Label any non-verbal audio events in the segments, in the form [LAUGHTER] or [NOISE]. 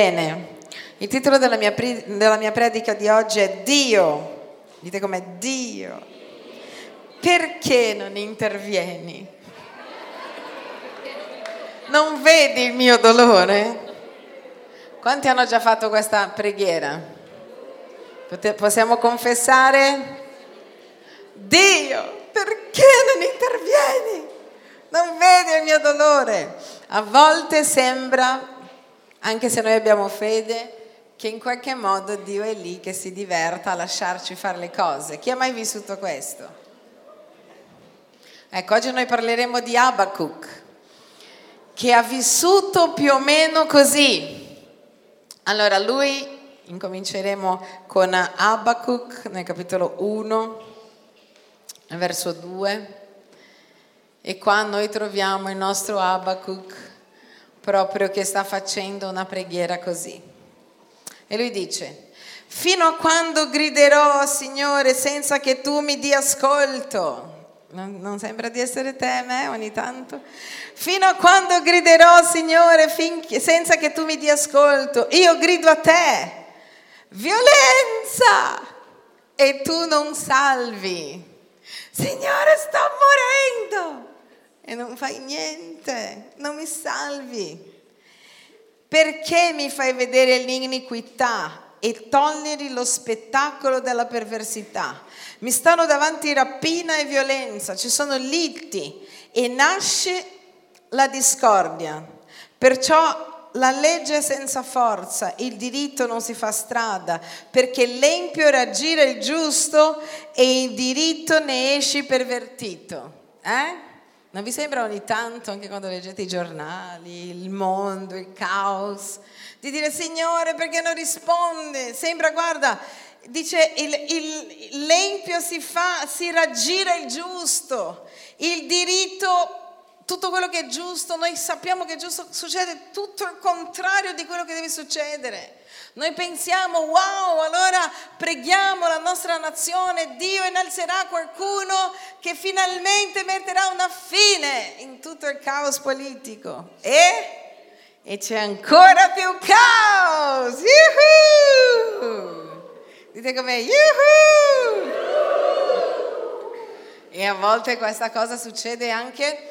Bene, il titolo della mia, della mia predica di oggi è Dio. Dite com'è Dio. Perché non intervieni? Non vedi il mio dolore? Quanti hanno già fatto questa preghiera? Possiamo confessare? Dio, perché non intervieni? Non vedi il mio dolore? A volte sembra, anche se noi abbiamo fede, che in qualche modo Dio è lì che si diverta a lasciarci fare le cose. Chi ha mai vissuto questo? Ecco, oggi noi parleremo di Abacuc, che ha vissuto più o meno così. Allora, lui, incominceremo con Abacuc nel capitolo 1, verso 2, e qua noi troviamo il nostro Abacuc proprio che sta facendo una preghiera così. E lui dice, fino a quando griderò, Signore, senza che tu mi dia ascolto? Non, non, sembra di essere te, me, ogni tanto? Fino a quando griderò, Signore, finché, senza che tu mi dia ascolto? Io grido a te, violenza, e tu non salvi. Signore, sto morendo e non fai niente, non mi salvi. Perché mi fai vedere l'iniquità e togliere lo spettacolo della perversità? Mi stanno davanti rapina e violenza, ci sono litti e nasce la discordia. Perciò la legge è senza forza, il diritto non si fa strada, perché l'empio raggira il giusto e il diritto ne esce pervertito. Eh? Non vi sembra ogni tanto, anche quando leggete i giornali, il mondo, il caos, di dire Signore perché non risponde? Sembra, guarda, dice il, il, l'empio si fa, si raggira il giusto, il diritto tutto quello che è giusto, noi sappiamo che è giusto, succede tutto il contrario di quello che deve succedere. Noi pensiamo, wow, allora preghiamo la nostra nazione, Dio innalzerà qualcuno che finalmente metterà una fine in tutto il caos politico. E, e c'è ancora più caos! Yuhu! Dite come Yuhu! E a volte questa cosa succede anche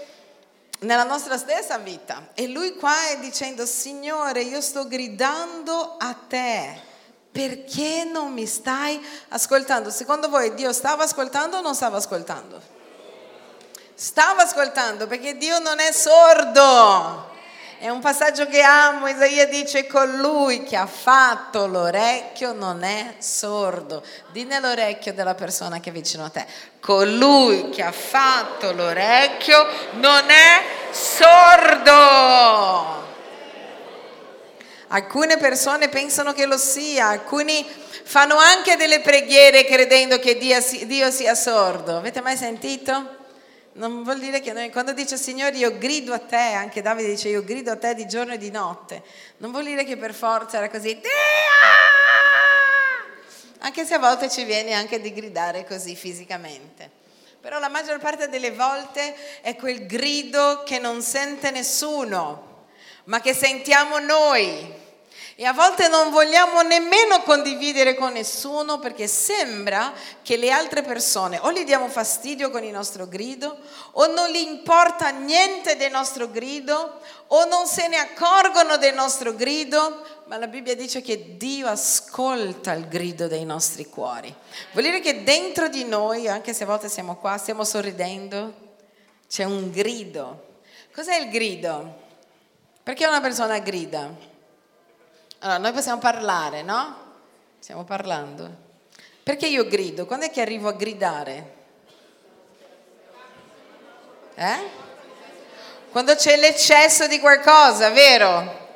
nella nostra stessa vita. E lui qua è dicendo, Signore, io sto gridando a te. Perché non mi stai ascoltando? Secondo voi Dio stava ascoltando o non stava ascoltando? Stava ascoltando perché Dio non è sordo. È un passaggio che amo, Isaia dice colui che ha fatto l'orecchio non è sordo. Di nell'orecchio della persona che è vicino a te. Colui che ha fatto l'orecchio non è sordo. Alcune persone pensano che lo sia, alcuni fanno anche delle preghiere credendo che Dio sia sordo. Avete mai sentito? Non vuol dire che noi, quando dice Signore io grido a te, anche Davide dice io grido a te di giorno e di notte, non vuol dire che per forza era così, Dio! Anche se a volte ci viene anche di gridare così fisicamente. Però la maggior parte delle volte è quel grido che non sente nessuno, ma che sentiamo noi. E a volte non vogliamo nemmeno condividere con nessuno perché sembra che le altre persone o gli diamo fastidio con il nostro grido o non gli importa niente del nostro grido o non se ne accorgono del nostro grido, ma la Bibbia dice che Dio ascolta il grido dei nostri cuori. Vuol dire che dentro di noi, anche se a volte siamo qua, stiamo sorridendo, c'è un grido. Cos'è il grido? Perché una persona grida? Allora, noi possiamo parlare, no? Stiamo parlando. Perché io grido? Quando è che arrivo a gridare? Eh? Quando c'è l'eccesso di qualcosa, vero?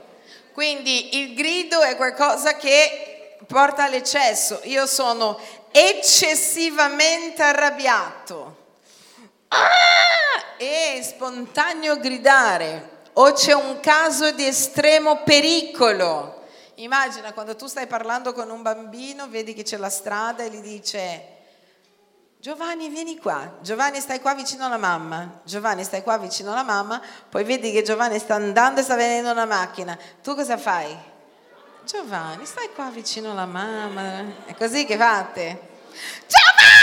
Quindi il grido è qualcosa che porta all'eccesso. Io sono eccessivamente arrabbiato. Ah! È spontaneo gridare o c'è un caso di estremo pericolo Immagina quando tu stai parlando con un bambino, vedi che c'è la strada e gli dice Giovanni, vieni qua. Giovanni, stai qua vicino alla mamma. Giovanni, stai qua vicino alla mamma. Poi vedi che Giovanni sta andando e sta venendo una macchina. Tu cosa fai? Giovanni, stai qua vicino alla mamma. È così che fate? Giovanni!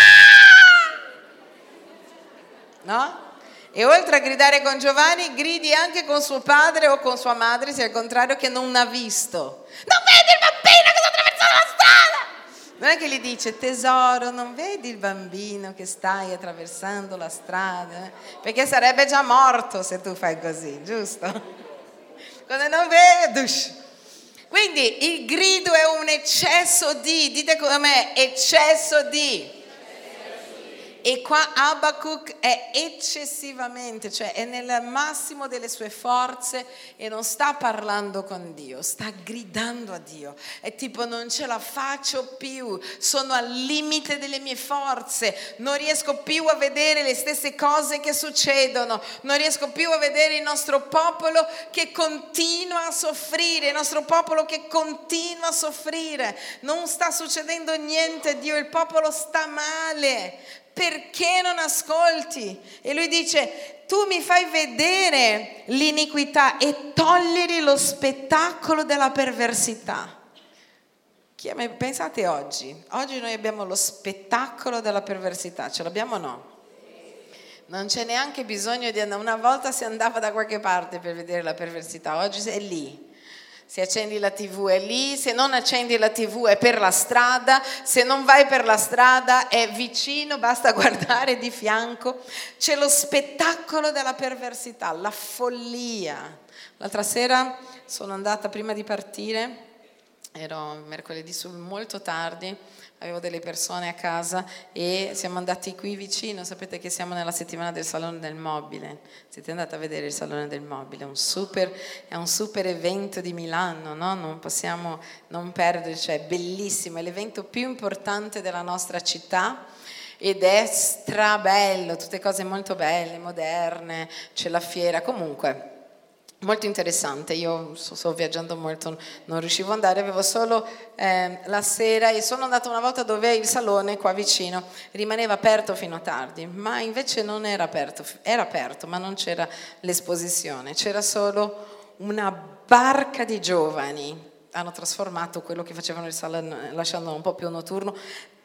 No? E oltre a gridare con Giovanni, gridi anche con suo padre o con sua madre, se al contrario che non ha visto. Non vedi il bambino che sta attraversando la strada? Non è che gli dice, tesoro, non vedi il bambino che stai attraversando la strada? Perché sarebbe già morto se tu fai così, giusto? Quando non vedi, quindi il grido è un eccesso di, dite come me, eccesso di. E qua Abacuc è eccessivamente, cioè è nel massimo delle sue forze e non sta parlando con Dio, sta gridando a Dio. È tipo non ce la faccio più, sono al limite delle mie forze, non riesco più a vedere le stesse cose che succedono, non riesco più a vedere il nostro popolo che continua a soffrire, il nostro popolo che continua a soffrire. Non sta succedendo niente, Dio, il popolo sta male perché non ascolti? E lui dice, tu mi fai vedere l'iniquità e togliere lo spettacolo della perversità. Pensate oggi, oggi noi abbiamo lo spettacolo della perversità, ce l'abbiamo o no? Non c'è neanche bisogno di andare, una volta si andava da qualche parte per vedere la perversità, oggi è lì, se accendi la tv è lì, se non accendi la tv è per la strada, se non vai per la strada è vicino, basta [LAUGHS] guardare di fianco. C'è lo spettacolo della perversità, la follia. L'altra sera sono andata prima di partire, ero mercoledì molto tardi, avevo delle persone a casa e siamo andati qui vicino, sapete che siamo nella settimana del Salone del Mobile, siete andati a vedere il Salone del Mobile, un super, è un super evento di Milano, no? non possiamo non perdere, cioè è bellissimo, è l'evento più importante della nostra città ed è strabello, tutte cose molto belle, moderne, c'è la fiera, comunque molto interessante. Io sto, viaggiando molto, non riuscivo ad andare, avevo solo eh, la sera e sono andata una volta dove il salone qua vicino rimaneva aperto fino a tardi, ma invece non era aperto, era aperto, ma non c'era l'esposizione, c'era solo una barca di giovani. Hanno trasformato quello che facevano il salone lasciandolo un po' più notturno.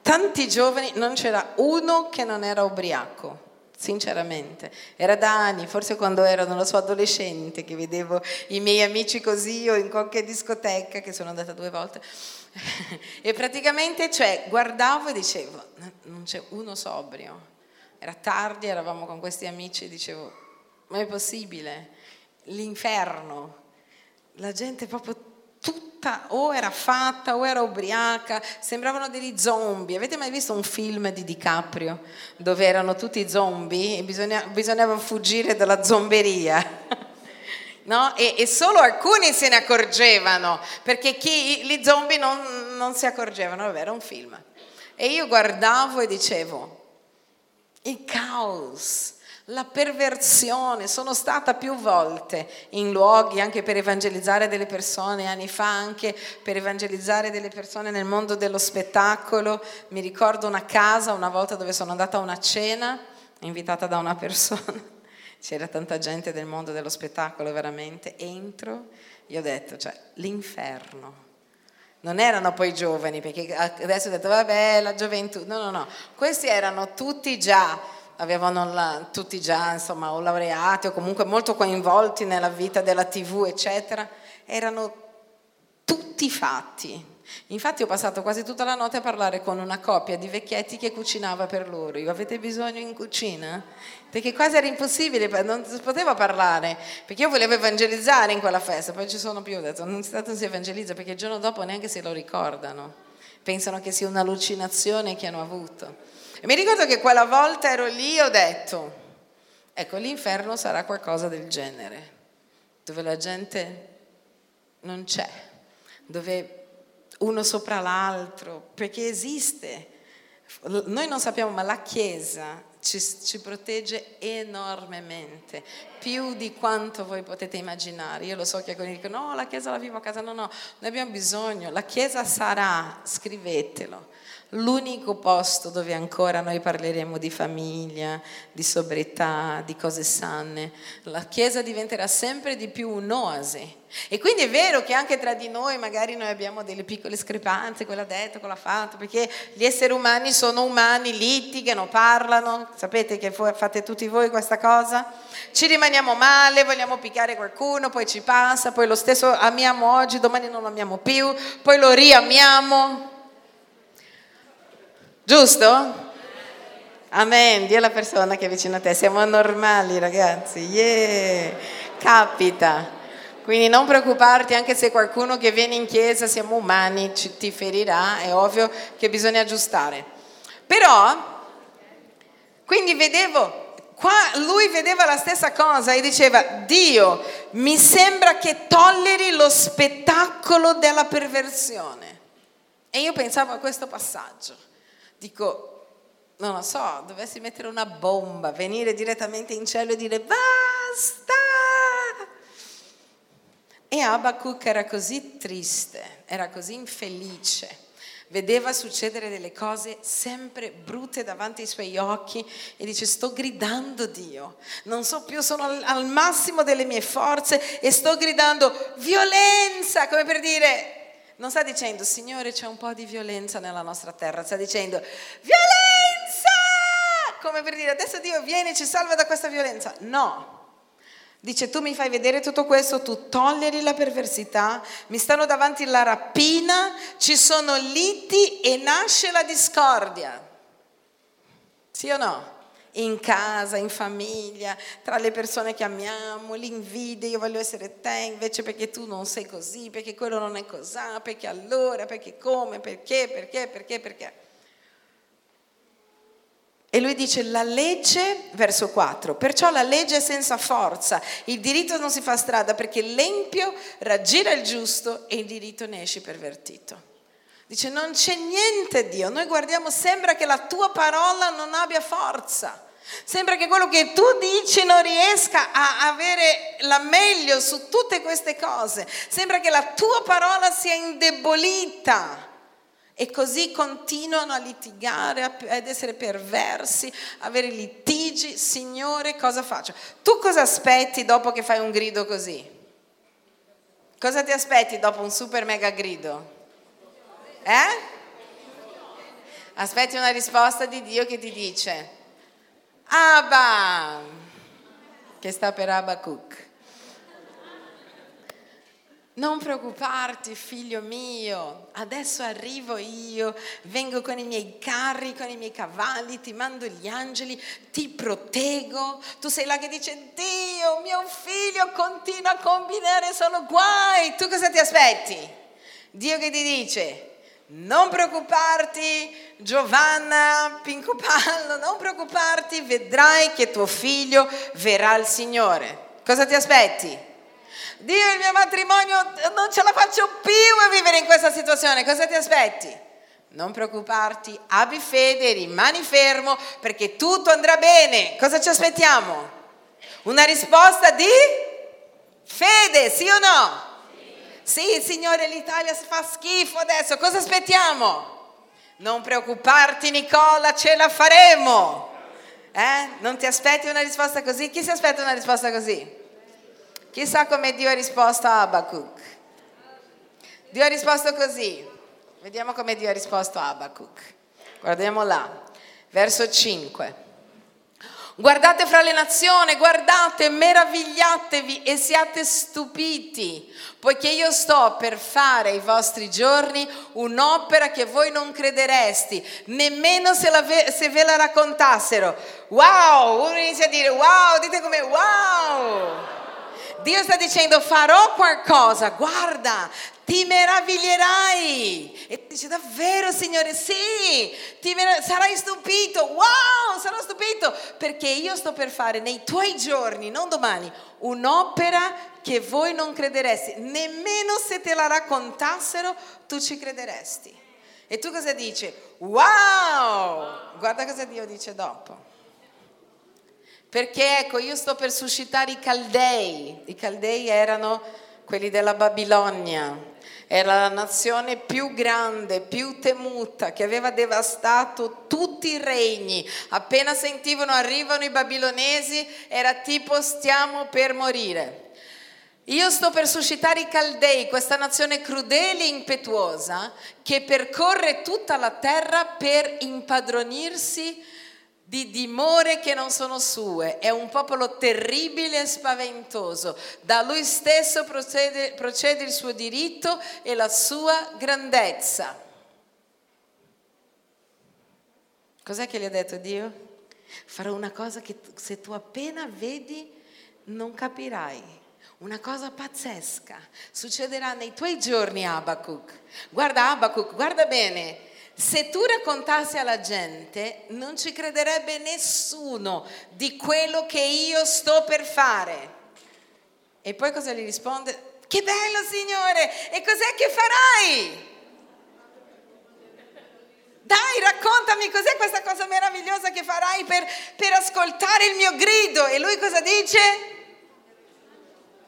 Tanti giovani, non c'era uno che non era ubriaco sinceramente. Era da anni, forse quando ero, non lo so, adolescente, che vedevo i miei amici così o in qualche discoteca, che sono andata due volte, [LAUGHS] e praticamente, cioè, guardavo e dicevo, non c'è uno sobrio. Era tardi, eravamo con questi amici e dicevo, ma è possibile? L'inferno. La gente proprio tutta o era fatta o era ubriaca, sembravano degli zombie. Avete mai visto un film di DiCaprio dove erano tutti zombie e bisogna, bisognava fuggire dalla zomberia? [LAUGHS] No? E, e, solo alcuni se ne accorgevano, perché chi, gli zombie non, non si accorgevano, vabbè, era un film. E io guardavo e dicevo, il caos, la perversione, sono stata più volte in luoghi anche per evangelizzare delle persone, anni fa anche per evangelizzare delle persone nel mondo dello spettacolo. Mi ricordo una casa una volta dove sono andata a una cena, invitata da una persona, [LAUGHS] c'era tanta gente del mondo dello spettacolo veramente, entro, io ho detto, cioè, l'inferno. Non erano poi giovani, perché adesso ho detto, vabbè, la gioventù. No, no, no, questi erano tutti già avevano la, tutti già insomma, o laureati o comunque molto coinvolti nella vita della tv, eccetera, erano tutti fatti. Infatti ho passato quasi tutta la notte a parlare con una coppia di vecchietti che cucinava per loro. Io avete bisogno in cucina? Perché quasi era impossibile, non si poteva parlare, perché io volevo evangelizzare in quella festa, poi ci sono più, ho detto non si evangelizza perché il giorno dopo neanche se lo ricordano, pensano che sia un'allucinazione che hanno avuto. E mi ricordo che quella volta ero lì e ho detto, ecco, l'inferno sarà qualcosa del genere, dove la gente non c'è, dove uno sopra l'altro, perché esiste. Noi non sappiamo, ma la Chiesa ci, ci, protegge enormemente, più di quanto voi potete immaginare. Io lo so che alcuni dicono, no, la Chiesa la vivo a casa, no, no, noi abbiamo bisogno, la Chiesa sarà, scrivetelo, l'unico posto dove ancora noi parleremo di famiglia, di sobrietà, di cose sane. La Chiesa diventerà sempre di più un'oasi. E quindi è vero che anche tra di noi magari noi abbiamo delle piccole discrepanze, quella ha detto, quella ha fatto, perché gli esseri umani sono umani, litigano, parlano, sapete che fate tutti voi questa cosa? Ci rimaniamo male, vogliamo picchiare qualcuno, poi ci passa, poi lo stesso amiamo oggi, domani non lo amiamo più, poi lo riamiamo. Giusto? Amen, Dio la persona che è vicino a te, siamo normali ragazzi, yeah, capita. Quindi non preoccuparti anche se qualcuno che viene in chiesa, siamo umani, ci, ti ferirà, è ovvio che bisogna aggiustare. Però, quindi vedevo, qua lui vedeva la stessa cosa e diceva, Dio, mi sembra che tolleri lo spettacolo della perversione. E io pensavo a questo passaggio dico, non lo so, dovessi mettere una bomba, venire direttamente in cielo e dire basta. E Abacuc era così triste, era così infelice, vedeva succedere delle cose sempre brutte davanti ai suoi occhi e dice sto gridando Dio, non so più, sono al, massimo delle mie forze e sto gridando violenza, come per dire non sta dicendo, Signore, c'è un po' di violenza nella nostra terra, sta dicendo, violenza! Come per dire, adesso Dio viene e ci salva da questa violenza. No. Dice, tu mi fai vedere tutto questo, tu tolleri la perversità, mi stanno davanti la rapina, ci sono liti e nasce la discordia. Sì o no? In casa, in famiglia, tra le persone che amiamo, l'invidia, io voglio essere te invece perché tu non sei così, perché quello non è così, perché allora, perché come, perché, perché, perché, perché. E lui dice la legge, verso 4, perciò la legge è senza forza, il diritto non si fa strada perché l'empio raggira il giusto e il diritto ne esce pervertito. Dice non c'è niente Dio, noi guardiamo, sembra che la tua parola non abbia forza. Sembra che quello che tu dici non riesca a avere la meglio su tutte queste cose. Sembra che la tua parola sia indebolita. E così continuano a litigare, ad essere perversi, avere litigi. Signore, cosa faccio? Tu cosa aspetti dopo che fai un grido così? Cosa ti aspetti dopo un super mega grido? Eh? Aspetti una risposta di Dio che ti dice, Abba, che sta per Abacuc. Non preoccuparti, figlio mio, adesso arrivo io, vengo con i miei carri, con i miei cavalli, ti mando gli angeli, ti proteggo. Tu sei là che dice, Dio, mio figlio continua a combinare solo guai. Tu cosa ti aspetti? Dio che ti dice, non preoccuparti, Giovanna Pincopallo, non preoccuparti, vedrai che tuo figlio verrà il Signore. Cosa ti aspetti? Dio, il mio matrimonio non ce la faccio più a vivere in questa situazione. Cosa ti aspetti? Non preoccuparti, abbi fede, rimani fermo perché tutto andrà bene. Cosa ci aspettiamo? Una risposta di fede, sì o no? Sì, Signore, l'Italia fa schifo adesso, cosa aspettiamo? Non preoccuparti Nicola, ce la faremo. Eh? Non ti aspetti una risposta così? Chi si aspetta una risposta così? Chissà come Dio ha risposto a Abacuc. Dio ha risposto così. Vediamo come Dio ha risposto a Abacuc. Guardiamo là, verso 5. Guardate fra le nazioni, guardate, meravigliatevi e siate stupiti, poiché io sto per fare ai vostri giorni un'opera che voi non crederesti, nemmeno se, ve, se ve la raccontassero. Wow, uno inizia a dire wow, dite come wow. Dio sta dicendo farò qualcosa, guarda, ti meraviglierai. E dice davvero Signore, sì, mer- sarai stupito, wow, sarò stupito, perché io sto per fare nei tuoi giorni, non domani, un'opera che voi non crederesti, nemmeno se te la raccontassero tu ci crederesti. E tu cosa dici? Wow! Guarda cosa Dio dice dopo. Perché ecco, io sto per suscitare i Caldei. I Caldei erano quelli della Babilonia. Era la nazione più grande, più temuta, che aveva devastato tutti i regni. Appena sentivano arrivano i babilonesi, era tipo stiamo per morire. Io sto per suscitare i Caldei, questa nazione crudele e impetuosa che percorre tutta la terra per impadronirsi di dimore che non sono sue. È un popolo terribile e spaventoso. Da lui stesso procede, procede il suo diritto e la sua grandezza. Cos'è che gli ha detto Dio? Farò una cosa che se tu appena vedi non capirai. Una cosa pazzesca succederà nei tuoi giorni, Abacuc. Guarda, Abacuc, guarda bene. Se tu raccontassi alla gente, non ci crederebbe nessuno di quello che io sto per fare. E poi cosa gli risponde? Che bello, Signore! E cos'è che farai? Dai, raccontami cos'è questa cosa meravigliosa che farai per, per ascoltare il mio grido. E lui cosa dice?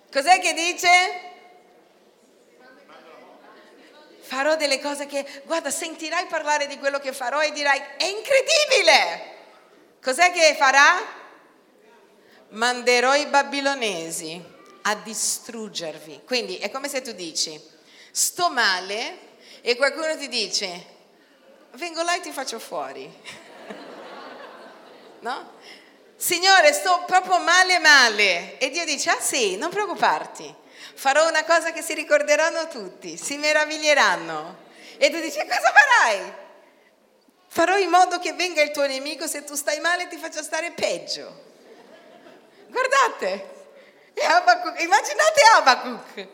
Cos'è che dice? Farò delle cose che, guarda, sentirai parlare di quello che farò e dirai, è incredibile! Cos'è che farà? Manderò i babilonesi a distruggervi. Quindi è come se tu dici, sto male e qualcuno ti dice, vengo là e ti faccio fuori. [LAUGHS] no? Signore, sto proprio male male. E Dio dice, ah sì, non preoccuparti farò una cosa che si ricorderanno tutti, si meraviglieranno. E tu dici, cosa farai? Farò in modo che venga il tuo nemico, se tu stai male ti faccio stare peggio. Guardate, Abacuc, immaginate Abacuc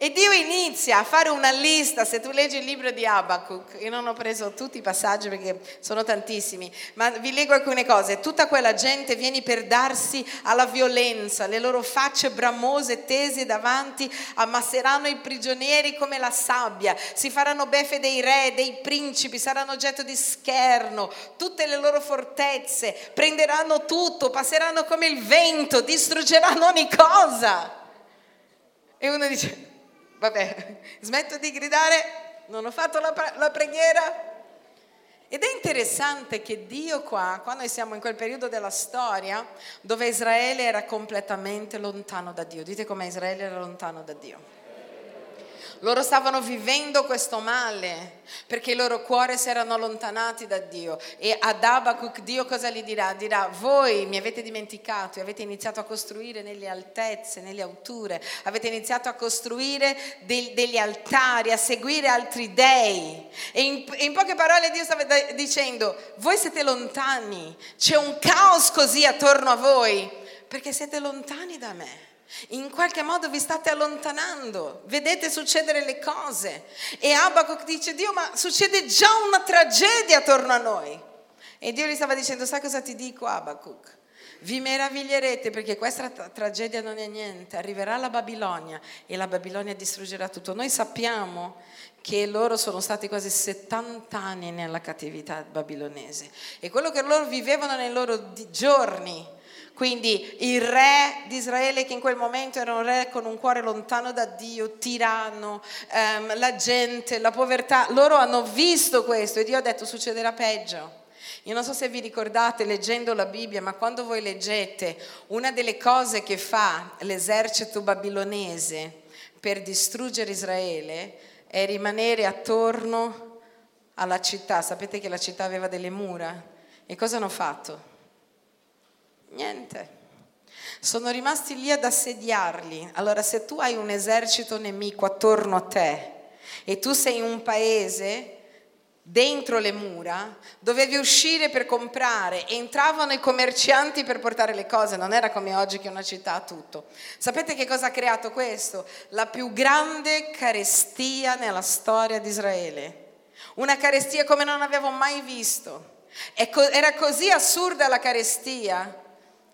e Dio inizia a fare una lista, se tu leggi il libro di Abacuc, io non ho preso tutti i passaggi perché sono tantissimi, ma vi leggo alcune cose. Tutta quella gente viene per darsi alla violenza, le loro facce bramose tese davanti ammasseranno i prigionieri come la sabbia, si faranno beffe dei re, dei principi, saranno oggetto di scherno, tutte le loro fortezze, prenderanno tutto, passeranno come il vento, distruggeranno ogni cosa. E uno dice, vabbè, [LAUGHS] smetto di gridare, non ho fatto la, la preghiera. Ed è interessante che Dio qua, quando siamo in quel periodo della storia, dove Israele era completamente lontano da Dio, dite come Israele era lontano da Dio loro stavano vivendo questo male perché i loro cuori si erano allontanati da Dio. E ad Abacuc Dio cosa gli dirà? Dirà, voi mi avete dimenticato e avete iniziato a costruire nelle altezze, nelle alture, avete iniziato a costruire del, degli altari, a seguire altri dei. E in, in poche parole Dio stava dicendo, voi siete lontani, c'è un caos così attorno a voi perché siete lontani da me. In qualche modo vi state allontanando, vedete succedere le cose. E Abacuc dice, Dio, ma succede già una tragedia attorno a noi. E Dio gli stava dicendo, sai cosa ti dico Abacuc? Vi meraviglierete perché questa tra- tragedia non è niente, arriverà la Babilonia e la Babilonia distruggerà tutto. Noi sappiamo che loro sono stati quasi 70 anni nella cattività babilonese e quello che loro vivevano nei loro giorni quindi il re di Israele che in quel momento era un re con un cuore lontano da Dio, tiranno, ehm, la gente, la povertà, loro hanno visto questo e Dio ha detto succederà peggio. Io non so se vi ricordate leggendo la Bibbia, ma quando voi leggete una delle cose che fa l'esercito babilonese per distruggere Israele è rimanere attorno alla città. Sapete che la città aveva delle mura? E cosa hanno fatto? Niente. Sono rimasti lì ad assediarli. Allora se tu hai un esercito nemico attorno a te e tu sei in un paese dentro le mura, dovevi uscire per comprare, entravano i commercianti per portare le cose, non era come oggi che una città ha tutto. Sapete che cosa ha creato questo? La più grande carestia nella storia di Israele. Una carestia come non avevo mai visto. Era così assurda la carestia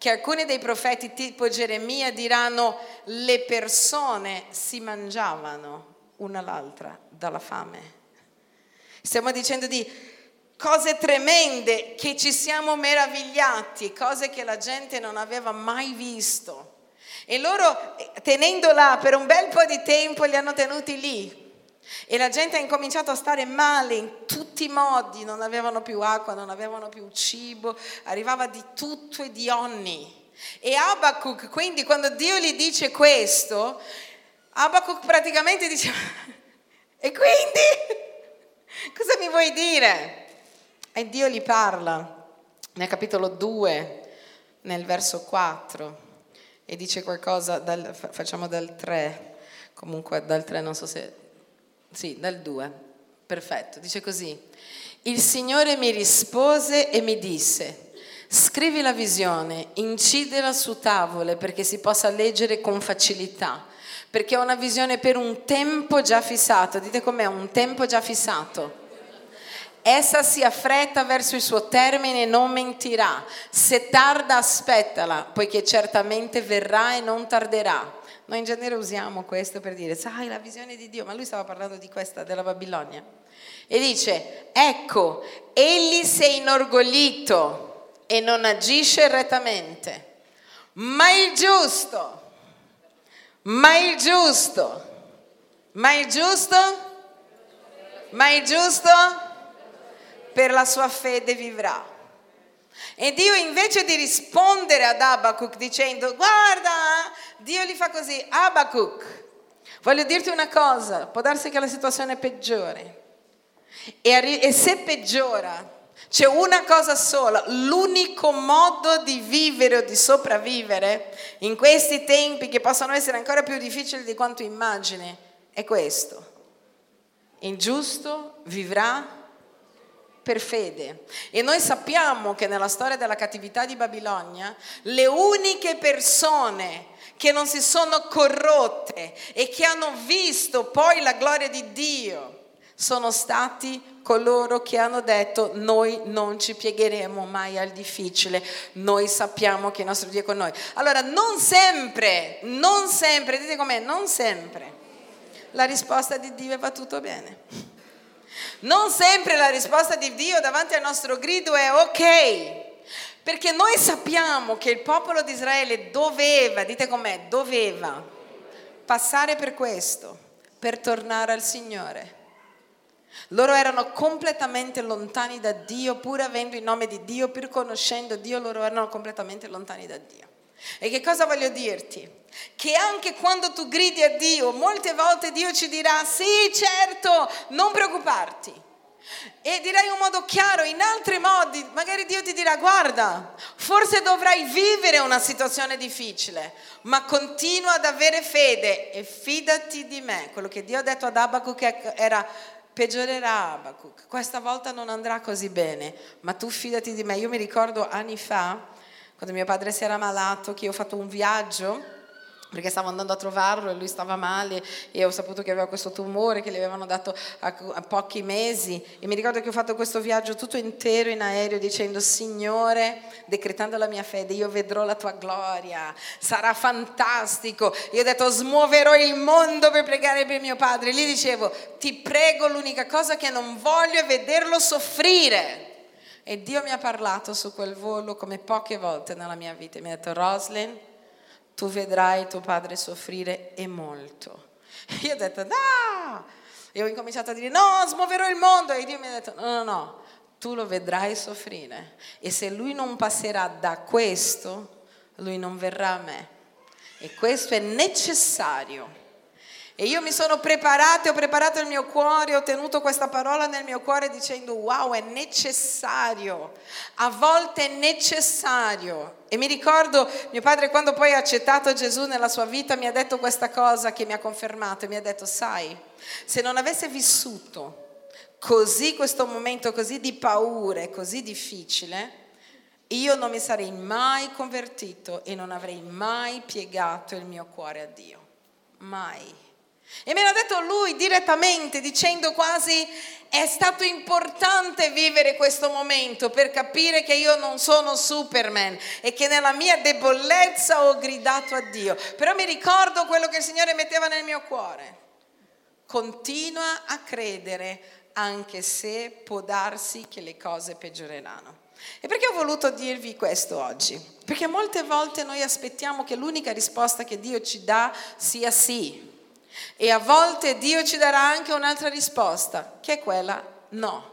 che alcuni dei profeti tipo Geremia diranno le persone si mangiavano una l'altra dalla fame. Stiamo dicendo di cose tremende che ci siamo meravigliati, cose che la gente non aveva mai visto. E loro, tenendo là per un bel po' di tempo, li hanno tenuti lì. E la gente ha incominciato a stare male in tutti i modi, non avevano più acqua, non avevano più cibo, arrivava di tutto e di ogni. E Abacuc, quindi quando Dio gli dice questo, Abacuc praticamente dice, e quindi cosa mi vuoi dire? E Dio gli parla nel capitolo 2, nel verso 4, e dice qualcosa, dal, facciamo dal 3, comunque dal 3 non so se, sì, dal 2, perfetto, dice così, il Signore mi rispose e mi disse, Scrivi la visione, incidela su tavole perché si possa leggere con facilità, perché è una visione per un tempo già fissato. Dite com'è, un tempo già fissato. Essa si affretta verso il suo termine e non mentirà. Se tarda, aspettala, poiché certamente verrà e non tarderà. Noi in genere usiamo questo per dire, sai, la visione di Dio, ma lui stava parlando di questa, della Babilonia. E dice, ecco, egli si è inorgoglito e non agisce rettamente. Ma il giusto, ma il giusto, ma il giusto, ma il giusto per la sua fede vivrà. E Dio invece di rispondere ad Abacuc dicendo guarda, Dio gli fa così, Abacuc, voglio dirti una cosa, può darsi che la situazione peggiore. E, e se peggiora, c'è una cosa sola, l'unico modo di vivere o di sopravvivere in questi tempi che possono essere ancora più difficili di quanto immagini è questo. Il giusto vivrà per fede. E noi sappiamo che nella storia della cattività di Babilonia le uniche persone che non si sono corrotte e che hanno visto poi la gloria di Dio sono stati coloro che hanno detto noi non ci piegheremo mai al difficile, noi sappiamo che il nostro Dio è con noi. Allora non sempre, non sempre, dite com'è, non sempre la risposta di Dio va tutto bene. Non sempre la risposta di Dio davanti al nostro grido è ok, perché noi sappiamo che il popolo di Israele doveva, dite com'è, doveva passare per questo, per tornare al Signore. Loro erano completamente lontani da Dio, pur avendo il nome di Dio, pur conoscendo Dio, loro erano completamente lontani da Dio. E che cosa voglio dirti? Che anche quando tu gridi a Dio, molte volte Dio ci dirà, sì, certo, non preoccuparti. E direi in modo chiaro, in altri modi, magari Dio ti dirà, guarda, forse dovrai vivere una situazione difficile, ma continua ad avere fede e fidati di me. Quello che Dio ha detto ad Abacuc era peggiorerà Abacuc, questa volta non andrà così bene, ma tu fidati di me. Io mi ricordo anni fa, quando mio padre si era malato, che io ho fatto un viaggio perché stavo andando a trovarlo e lui stava male e ho saputo che aveva questo tumore che gli avevano dato a, pochi mesi e mi ricordo che ho fatto questo viaggio tutto intero in aereo dicendo Signore, decretando la mia fede, io vedrò la tua gloria, sarà fantastico. Io ho detto smuoverò il mondo per pregare per mio padre. Gli dicevo ti prego, l'unica cosa che non voglio è vederlo soffrire. E Dio mi ha parlato su quel volo come poche volte nella mia vita. Mi ha detto Roslyn, tu vedrai tuo padre soffrire e molto. Io ho detto, no! E ho incominciato a dire, no, smuoverò il mondo. E Dio mi ha detto, no, no, no, tu lo vedrai soffrire. E se lui non passerà da questo, lui non verrà a me. E questo è necessario e io mi sono preparata, ho preparato il mio cuore, ho tenuto questa parola nel mio cuore dicendo wow, è necessario, a volte è necessario. E mi ricordo mio padre quando poi ha accettato Gesù nella sua vita mi ha detto questa cosa che mi ha confermato, mi ha detto sai, se non avesse vissuto così questo momento così di paura e così difficile, io non mi sarei mai convertito e non avrei mai piegato il mio cuore a Dio. Mai. E me l'ha detto lui direttamente, dicendo quasi è stato importante vivere questo momento per capire che io non sono Superman e che nella mia debolezza ho gridato a Dio. Però mi ricordo quello che il Signore metteva nel mio cuore. Continua a credere anche se può darsi che le cose peggioreranno. E perché ho voluto dirvi questo oggi? Perché molte volte noi aspettiamo che l'unica risposta che Dio ci dà sia sì. E a volte Dio ci darà anche un'altra risposta, che è quella no.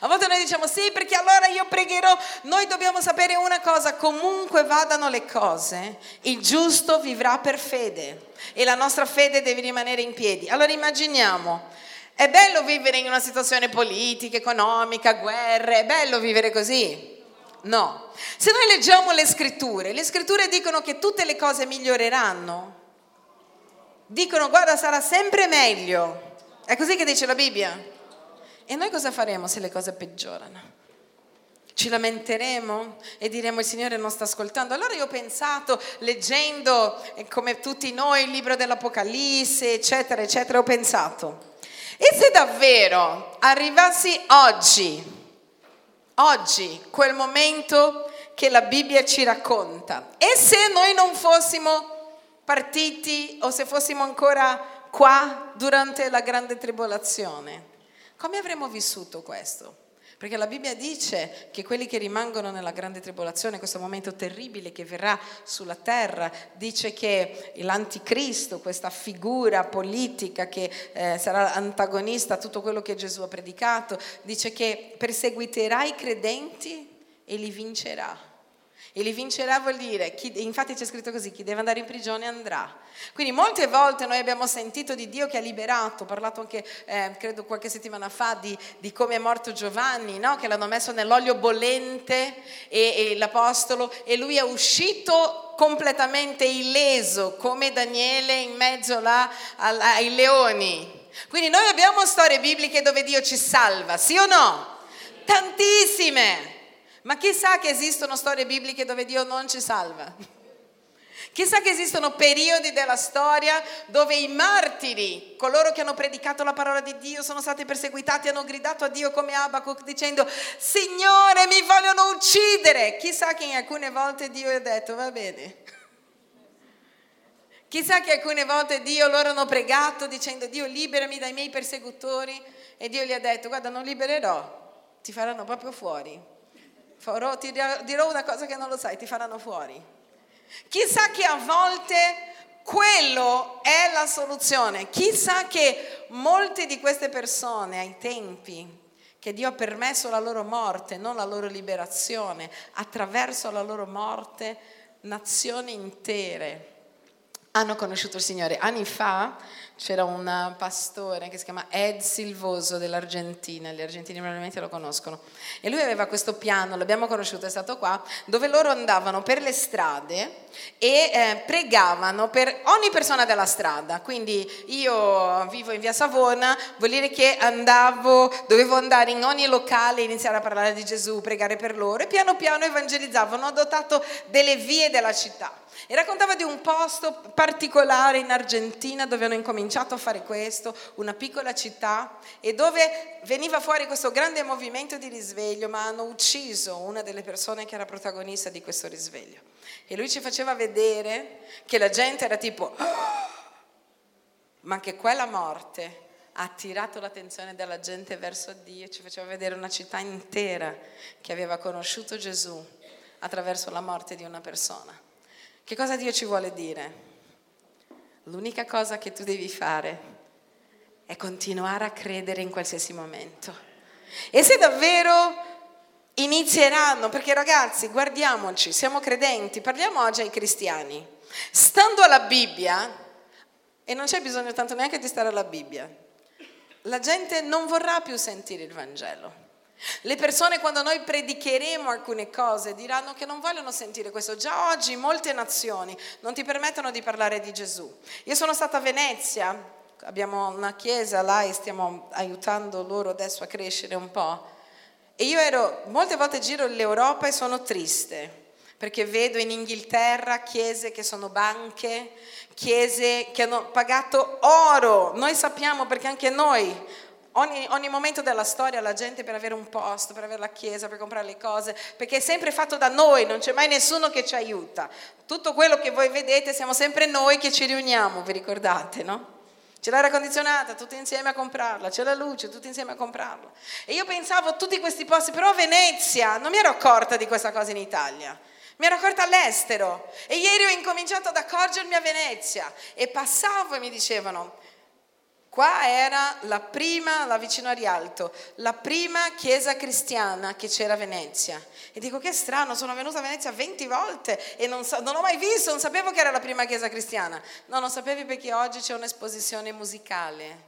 A volte noi diciamo sì perché allora io pregherò, noi dobbiamo sapere una cosa, comunque vadano le cose, il giusto vivrà per fede e la nostra fede deve rimanere in piedi. Allora immaginiamo, è bello vivere in una situazione politica, economica, guerre, è bello vivere così? No. Se noi leggiamo le scritture, le scritture dicono che tutte le cose miglioreranno. Dicono guarda sarà sempre meglio. È così che dice la Bibbia. E noi cosa faremo se le cose peggiorano? Ci lamenteremo e diremo il Signore non sta ascoltando. Allora io ho pensato, leggendo eh, come tutti noi il libro dell'Apocalisse, eccetera, eccetera, ho pensato, e se davvero arrivassi oggi, oggi, quel momento che la Bibbia ci racconta, e se noi non fossimo partiti o se fossimo ancora qua durante la grande tribolazione, come avremmo vissuto questo? Perché la Bibbia dice che quelli che rimangono nella grande tribolazione, questo momento terribile che verrà sulla terra, dice che l'anticristo, questa figura politica che eh, sarà antagonista a tutto quello che Gesù ha predicato, dice che perseguiterà i credenti e li vincerà. E li vincerà vuol dire, chi, infatti c'è scritto così, chi deve andare in prigione andrà. Quindi molte volte noi abbiamo sentito di Dio che ha liberato, ho parlato anche, eh, credo qualche settimana fa, di, di come è morto Giovanni, no? che l'hanno messo nell'olio bollente e, e l'Apostolo e lui è uscito completamente illeso come Daniele in mezzo là ai leoni. Quindi noi abbiamo storie bibliche dove Dio ci salva, sì o no? Tantissime. Ma chissà che esistono storie bibliche dove Dio non ci salva. Chissà che esistono periodi della storia dove i martiri, coloro che hanno predicato la parola di Dio, sono stati perseguitati, hanno gridato a Dio come Abacuc dicendo Signore mi vogliono uccidere. Chissà che in alcune volte Dio ha detto va bene. Chissà che alcune volte Dio loro hanno pregato dicendo Dio liberami dai miei persecutori e Dio gli ha detto guarda non libererò, ti faranno proprio fuori. Farò, ti dirò una cosa che non lo sai, ti faranno fuori. Chissà che a volte quello è la soluzione. Chissà che molte di queste persone ai tempi che Dio ha permesso la loro morte, non la loro liberazione, attraverso la loro morte nazioni intere hanno conosciuto il Signore. Anni fa c'era un pastore che si chiama Ed Silvoso dell'Argentina, gli argentini probabilmente lo conoscono, e lui aveva questo piano, l'abbiamo conosciuto, è stato qua, dove loro andavano per le strade e eh, pregavano per ogni persona della strada. Quindi io vivo in via Savona, vuol dire che andavo, dovevo andare in ogni locale, iniziare a parlare di Gesù, pregare per loro e piano piano evangelizzavano, ho dotato delle vie della città. E raccontava di un posto particolare in Argentina dove hanno incominciato a fare questo, una piccola città, e dove veniva fuori questo grande movimento di risveglio, ma hanno ucciso una delle persone che era protagonista di questo risveglio. E lui ci faceva vedere che la gente era tipo, ah! ma che quella morte ha attirato l'attenzione della gente verso Dio, ci faceva vedere una città intera che aveva conosciuto Gesù attraverso la morte di una persona. Che cosa Dio ci vuole dire? L'unica cosa che tu devi fare è continuare a credere in qualsiasi momento. E se davvero inizieranno, perché ragazzi, guardiamoci, siamo credenti, parliamo oggi ai cristiani, stando alla Bibbia, e non c'è bisogno tanto neanche di stare alla Bibbia, la gente non vorrà più sentire il Vangelo. Le persone quando noi predicheremo alcune cose diranno che non vogliono sentire questo. Già oggi molte nazioni non ti permettono di parlare di Gesù. Io sono stata a Venezia, abbiamo una chiesa là e stiamo aiutando loro adesso a crescere un po'. E io ero, molte volte giro l'Europa e sono triste perché vedo in Inghilterra chiese che sono banche, chiese che hanno pagato oro. Noi sappiamo perché anche noi Ogni, ogni, momento della storia la gente per avere un posto, per avere la chiesa, per comprare le cose, perché è sempre fatto da noi, non c'è mai nessuno che ci aiuta. Tutto quello che voi vedete siamo sempre noi che ci riuniamo, vi ricordate, no? C'è l'aria condizionata, tutti insieme a comprarla, c'è la luce, tutti insieme a comprarla. E io pensavo a tutti questi posti, però a Venezia, non mi ero accorta di questa cosa in Italia. Mi ero accorta all'estero e ieri ho incominciato ad accorgermi a Venezia e passavo e mi dicevano, Qua era la prima, là vicino a Rialto, la prima chiesa cristiana che c'era a Venezia. E dico che strano, sono venuta a Venezia 20 volte e non, so, non ho mai visto, non sapevo che era la prima chiesa cristiana. No, non sapevi perché oggi c'è un'esposizione musicale.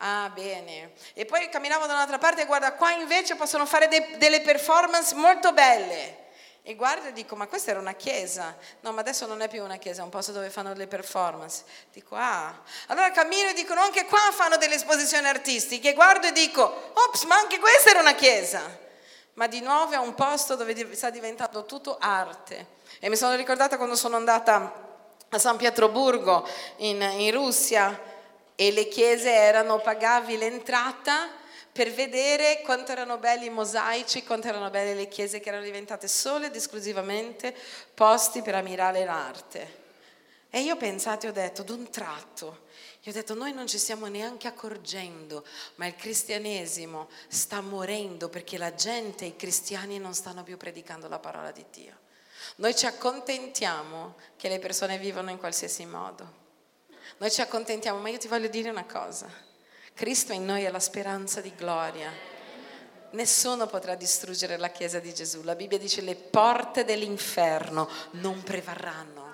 Ah, bene. E poi camminavo da un'altra parte e guarda, qua invece possono fare de- delle performance molto belle. E guardo e dico, ma questa era una chiesa. No, ma adesso non è più una chiesa, è un posto dove fanno le performance. Dico, ah. Allora cammino e dico, no, anche qua fanno delle esposizioni artistiche. Guardo e dico, ops, ma anche questa era una chiesa. Ma di nuovo è un posto dove sta diventando tutto arte. E mi sono ricordata quando sono andata a San Pietroburgo in, in Russia e le chiese erano, pagavi l'entrata per vedere quanto erano belli i mosaici, quanto erano belle le chiese che erano diventate solo ed esclusivamente posti per ammirare l'arte. E io ho pensato e ho detto, d'un tratto, io ho detto, noi non ci stiamo neanche accorgendo, ma il cristianesimo sta morendo perché la gente, i cristiani non stanno più predicando la parola di Dio. Noi ci accontentiamo che le persone vivono in qualsiasi modo. Noi ci accontentiamo, ma io ti voglio dire una cosa. Cristo in noi è la speranza di gloria. Nessuno potrà distruggere la Chiesa di Gesù. La Bibbia dice le porte dell'inferno non prevarranno.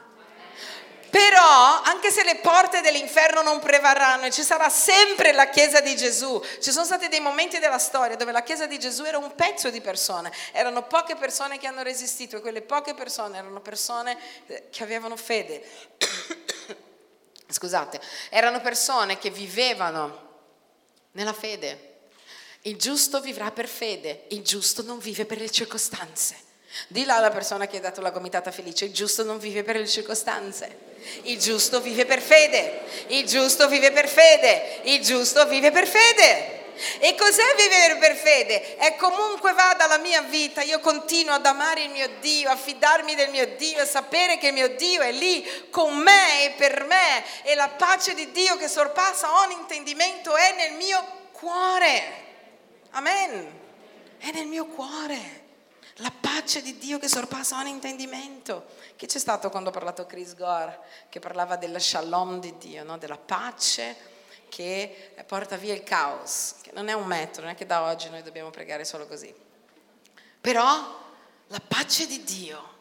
Però, anche se le porte dell'inferno non prevarranno ci sarà sempre la Chiesa di Gesù, ci sono stati dei momenti della storia dove la Chiesa di Gesù era un pezzo di persone, erano poche persone che hanno resistito e quelle poche persone erano persone eh, che avevano fede. [COUGHS] Scusate, erano persone che vivevano nella fede. Il giusto vivrà per fede, il giusto non vive per le circostanze. Di là alla persona che ha dato la gomitata felice, il giusto non vive per le circostanze. Il giusto vive per fede, il giusto vive per fede, il giusto vive per fede. E cos'è vivere per fede? È comunque vada la mia vita, io continuo ad amare il mio Dio, a fidarmi del mio Dio, a sapere che il mio Dio è lì con me e per me e la pace di Dio che sorpassa ogni intendimento è nel mio cuore. Amen. È nel mio cuore. La pace di Dio che sorpassa ogni intendimento. Chi c'è stato quando ha parlato Chris Gore, che parlava della shalom di Dio, no? della pace? Che porta via il caos, che non è un metodo, non è che da oggi noi dobbiamo pregare solo così. Però la pace di Dio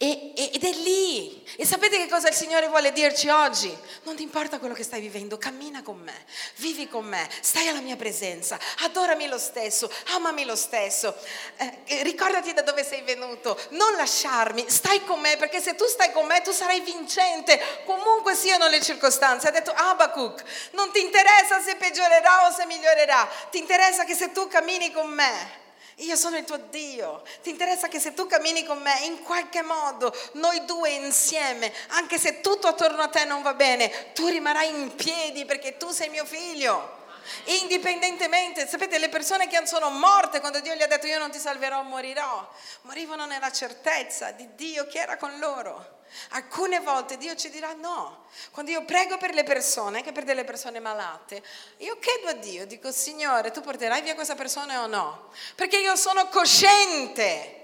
e, ed è lì. E sapete che cosa il Signore vuole dirci oggi? Non ti importa quello che stai vivendo, cammina con me, vivi con me, stai alla mia presenza, adorami lo stesso, amami lo stesso, eh, ricordati da dove sei venuto, non lasciarmi, stai con me perché se tu stai con me tu sarai vincente, comunque siano le circostanze. Ha detto Abacuc, non ti interessa se peggiorerà o se migliorerà, ti interessa che se tu cammini con me io sono il tuo Dio. Ti interessa che se tu cammini con me, in qualche modo, noi due insieme, anche se tutto attorno a te non va bene, tu rimarrai in piedi perché tu sei mio figlio. Indipendentemente, sapete, le persone che sono morte quando Dio gli ha detto io non ti salverò, morirò, morivano nella certezza di Dio che era con loro. Alcune volte Dio ci dirà no. Quando io prego per le persone, anche per delle persone malate, io chiedo a Dio, dico Signore, tu porterai via questa persona o no? Perché io sono cosciente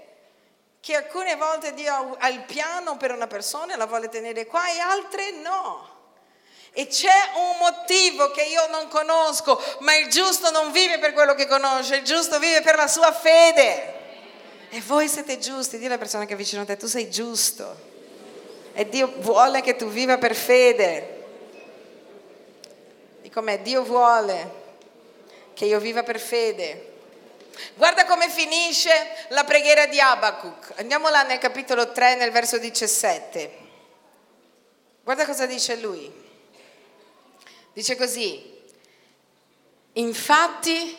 che alcune volte Dio ha il piano per una persona e la vuole tenere qua e altre no. E c'è un motivo che io non conosco, ma il giusto non vive per quello che conosce, il giusto vive per la sua fede. E voi siete giusti, dì alla persona che è vicino a te, tu sei giusto. E Dio vuole che tu viva per fede. Dico me, Dio vuole che io viva per fede. Guarda come finisce la preghiera di Abacuc. Andiamo là nel capitolo 3, nel verso 17. Guarda cosa dice lui. Dice così, infatti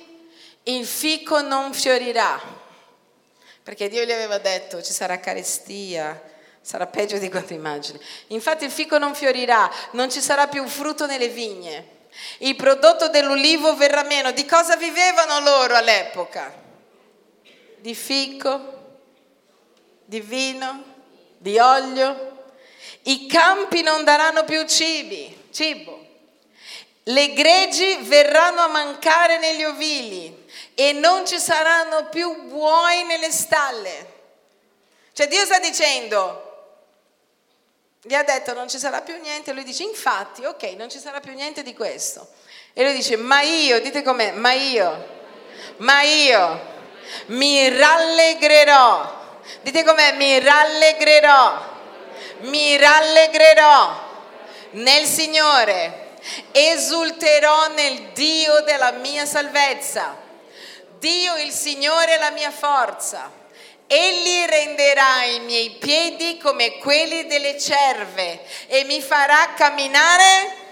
il fico non fiorirà, perché Dio gli aveva detto ci sarà carestia, Sarà peggio di quanto immagini. Infatti il fico non fiorirà, non ci sarà più frutto nelle vigne. Il prodotto dell'ulivo verrà meno. Di cosa vivevano loro all'epoca? Di fico, di vino, di olio. I campi non daranno più cibi, cibo. Le greggi verranno a mancare negli ovili e non ci saranno più buoi nelle stalle. Cioè Dio sta dicendo, gli ha detto non ci sarà più niente, lui dice infatti, ok, non ci sarà più niente di questo. E lui dice, ma io, dite com'è, ma io, ma io mi rallegrerò. Dite com'è, mi rallegrerò, mi rallegrerò nel Signore, esulterò nel Dio della mia salvezza. Dio il Signore è la mia forza. Egli renderà i miei piedi come quelli delle cerve e mi farà camminare.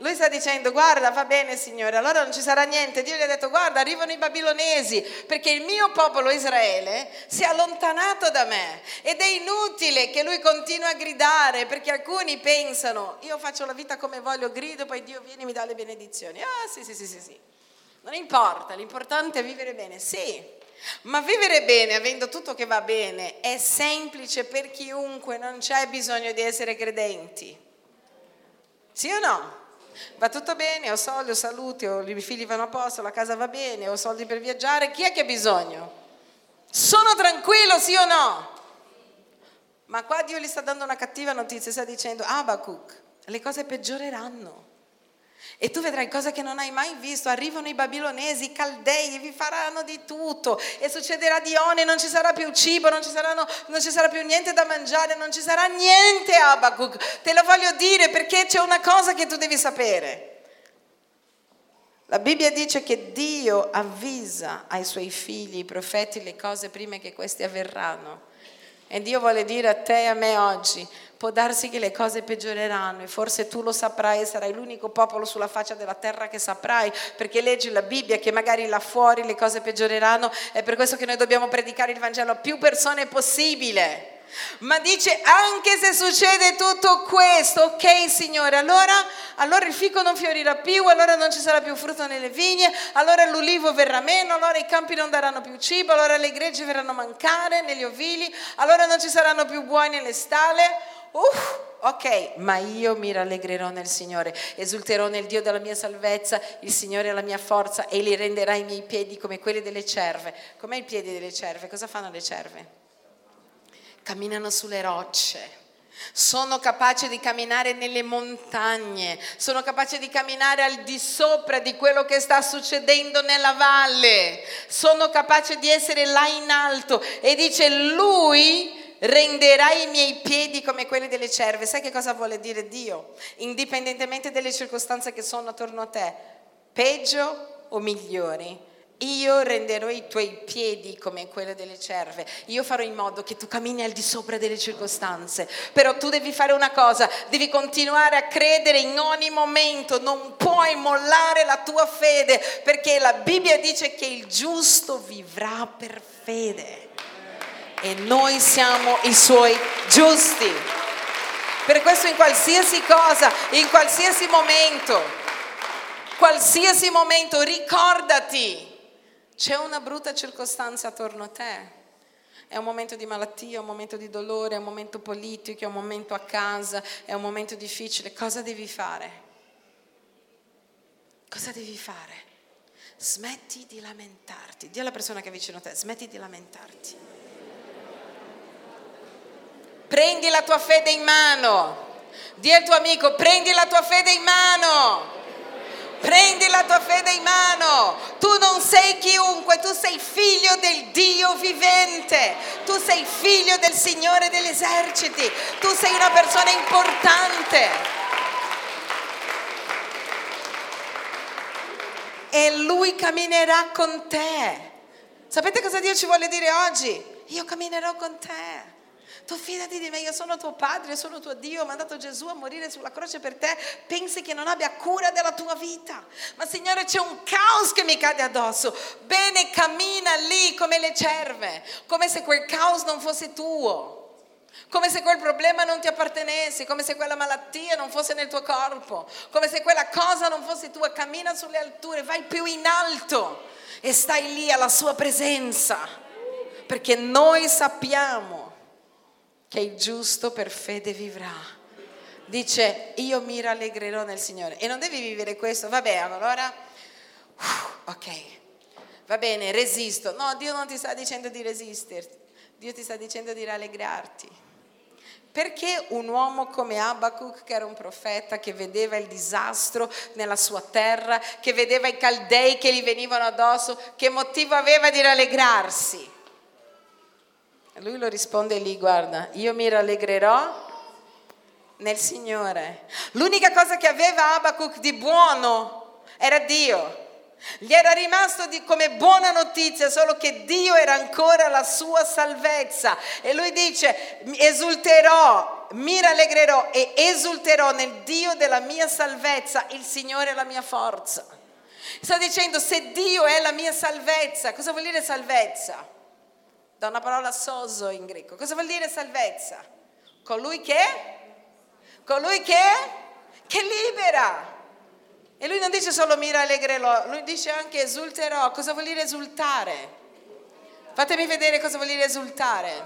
Lui sta dicendo, guarda, va bene Signore, allora non ci sarà niente. Dio gli ha detto, guarda, arrivano i babilonesi, perché il mio popolo Israele si è allontanato da me. Ed è inutile che lui continui a gridare, perché alcuni pensano, io faccio la vita come voglio, grido, poi Dio viene e mi dà le benedizioni. Ah, sì, sì, sì, sì, sì. Non importa, l'importante è vivere bene, sì, ma vivere bene, avendo tutto che va bene, è semplice per chiunque, non c'è bisogno di essere credenti. Sì o no? Va tutto bene, ho soldi, ho salute, ho, i figli vanno a posto, la casa va bene, ho soldi per viaggiare, chi è che ha bisogno? Sono tranquillo, sì o no? Ma qua Dio gli sta dando una cattiva notizia, sta dicendo, Abacuc, le cose peggioreranno. E tu vedrai cose che non hai mai visto. Arrivano i babilonesi, i caldei, vi faranno di tutto. E succederà di ogni, non ci sarà più cibo, non ci, saranno, non ci sarà più niente da mangiare, non ci sarà niente, Abacuc. Te lo voglio dire perché c'è una cosa che tu devi sapere. La Bibbia dice che Dio avvisa ai suoi figli, i profeti, le cose prima che queste avverranno. E Dio vuole dire a te e a me oggi, può darsi che le cose peggioreranno e forse tu lo saprai e sarai l'unico popolo sulla faccia della terra che saprai, perché leggi la Bibbia che magari là fuori le cose peggioreranno, è per questo che noi dobbiamo predicare il Vangelo a più persone possibile. Ma dice anche se succede tutto questo, ok Signore, allora, allora, il fico non fiorirà più, allora non ci sarà più frutto nelle vigne, allora l'ulivo verrà meno, allora i campi non daranno più cibo, allora le greggi verranno a mancare negli ovili, allora non ci saranno più buoi nelle stalle. Uff, ok, ma io mi rallegrerò nel Signore, esulterò nel Dio della mia salvezza, il Signore è la mia forza e li renderà i miei piedi come quelli delle cerve. Com'è i piedi delle cerve? Cosa fanno le cerve? camminano sulle rocce. Sono capace di camminare nelle montagne, sono capace di camminare al di sopra di quello che sta succedendo nella valle, sono capace di essere là in alto e dice lui renderà i miei piedi come quelli delle cerve. Sai che cosa vuole dire Dio? Indipendentemente dalle circostanze che sono attorno a te, peggio o migliori, io renderò i tuoi piedi come quelli delle cerve. Io farò in modo che tu cammini al di sopra delle circostanze. Però tu devi fare una cosa, devi continuare a credere in ogni momento, non puoi mollare la tua fede, perché la Bibbia dice che il giusto vivrà per fede. E noi siamo i suoi giusti. Per questo in qualsiasi cosa, in qualsiasi momento, qualsiasi momento, ricordati c'è una brutta circostanza attorno a te. È un momento di malattia, è un momento di dolore, è un momento politico, è un momento a casa, è un momento difficile. Cosa devi fare? Cosa devi fare? Smetti di lamentarti. Dì alla persona che è vicino a te, smetti di lamentarti. Prendi la tua fede in mano. Dì al tuo amico, prendi la tua fede in mano. Prendi la tua fede in mano. Tu non sei chiunque, tu sei figlio del Dio vivente. Tu sei figlio del Signore degli eserciti. Tu sei una persona importante. E Lui camminerà con te. Sapete cosa Dio ci vuole dire oggi? Io camminerò con te. Tu fidati di me, io sono tuo padre, sono tuo Dio, ho mandato Gesù a morire sulla croce per te. Pensi che non abbia cura della tua vita. Ma Signore c'è un caos che mi cade addosso. Bene, cammina lì come le cerve, come se quel caos non fosse tuo. Come se quel problema non ti appartenesse, come se quella malattia non fosse nel tuo corpo, come se quella cosa non fosse tua. Cammina sulle alture, vai più in alto e stai lì alla sua presenza. Perché noi sappiamo che il giusto per fede vivrà. dice io mi rallegrerò nel Signore. E non devi vivere questo, vabbè, allora, ok, va bene, resisto. No, Dio non ti sta dicendo di resisterti, Dio ti sta dicendo di rallegrarti. Perché un uomo come Abacuc, che era un profeta, che vedeva il disastro nella sua terra, che vedeva i caldei che gli venivano addosso, che motivo aveva di rallegrarsi? Lui lo risponde lì, guarda, io mi rallegrerò nel Signore. L'unica cosa che aveva Abacuc di buono era Dio. Gli era rimasto di, come buona notizia solo che Dio era ancora la sua salvezza. E lui dice, esulterò, mi rallegrerò e esulterò nel Dio della mia salvezza, il Signore è la mia forza. Sta dicendo, se Dio è la mia salvezza, cosa vuol dire salvezza? Da una parola soso in greco. Cosa vuol dire salvezza? Colui che? Colui che? Che libera. E lui non dice solo mi rallegrerò, lui dice anche esulterò. Cosa vuol dire esultare? Fatemi vedere cosa vuol dire esultare.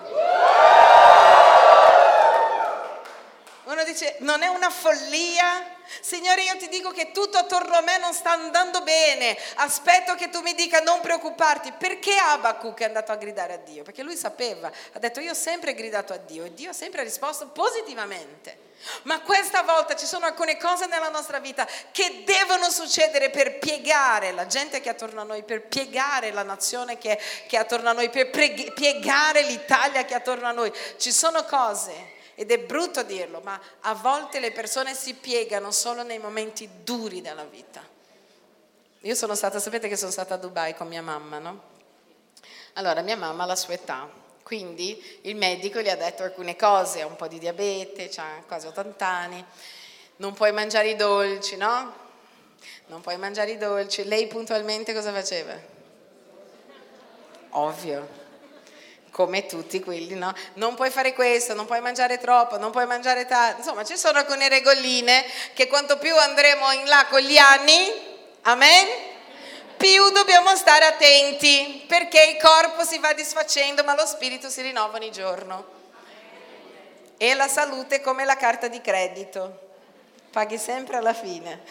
Uno dice, non è una follia? Signore, io ti dico che tutto attorno a me non sta andando bene. Aspetto che tu mi dica non preoccuparti. Perché Abacuc è andato a gridare a Dio? Perché lui sapeva, ha detto io ho sempre gridato a Dio e Dio ha sempre risposto positivamente. Ma questa volta ci sono alcune cose nella nostra vita che devono succedere per piegare la gente che è attorno a noi, per piegare la nazione che, che è attorno a noi, per piegare l'Italia che è attorno a noi. Ci sono cose ed è brutto dirlo, ma a volte le persone si piegano solo nei momenti duri della vita. Io sono stata, sapete che sono stata a Dubai con mia mamma, no? Allora, mia mamma ha la sua età, quindi il medico gli ha detto alcune cose, ha un po' di diabete, ha quasi 80 anni, non puoi mangiare i dolci, no? Non puoi mangiare i dolci. Lei puntualmente cosa faceva? Ovvio, come tutti quelli, no? Non puoi fare questo, non puoi mangiare troppo, non puoi mangiare tanto. Insomma, ci sono alcune regoline che quanto più andremo in là con gli anni, amen? Più dobbiamo stare attenti perché il corpo si va disfacendo, ma lo spirito si rinnova ogni giorno. E la salute è come la carta di credito, paghi sempre alla fine.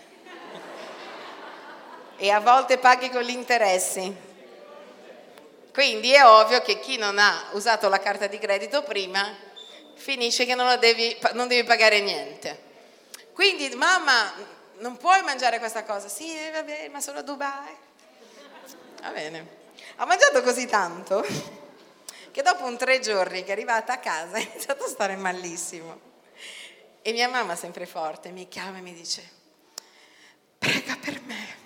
E a volte paghi con gli interessi. Quindi è ovvio che chi non ha usato la carta di credito prima finisce che non, devi, non devi pagare niente. Quindi mamma, non puoi mangiare questa cosa. Sì, eh, vabbè, ma sono a Dubai. Va bene. Ha mangiato così tanto che dopo un tre giorni che è arrivata a casa [LAUGHS] ha iniziato a stare malissimo. E mia mamma, sempre forte, mi chiama e mi dice, prega per me.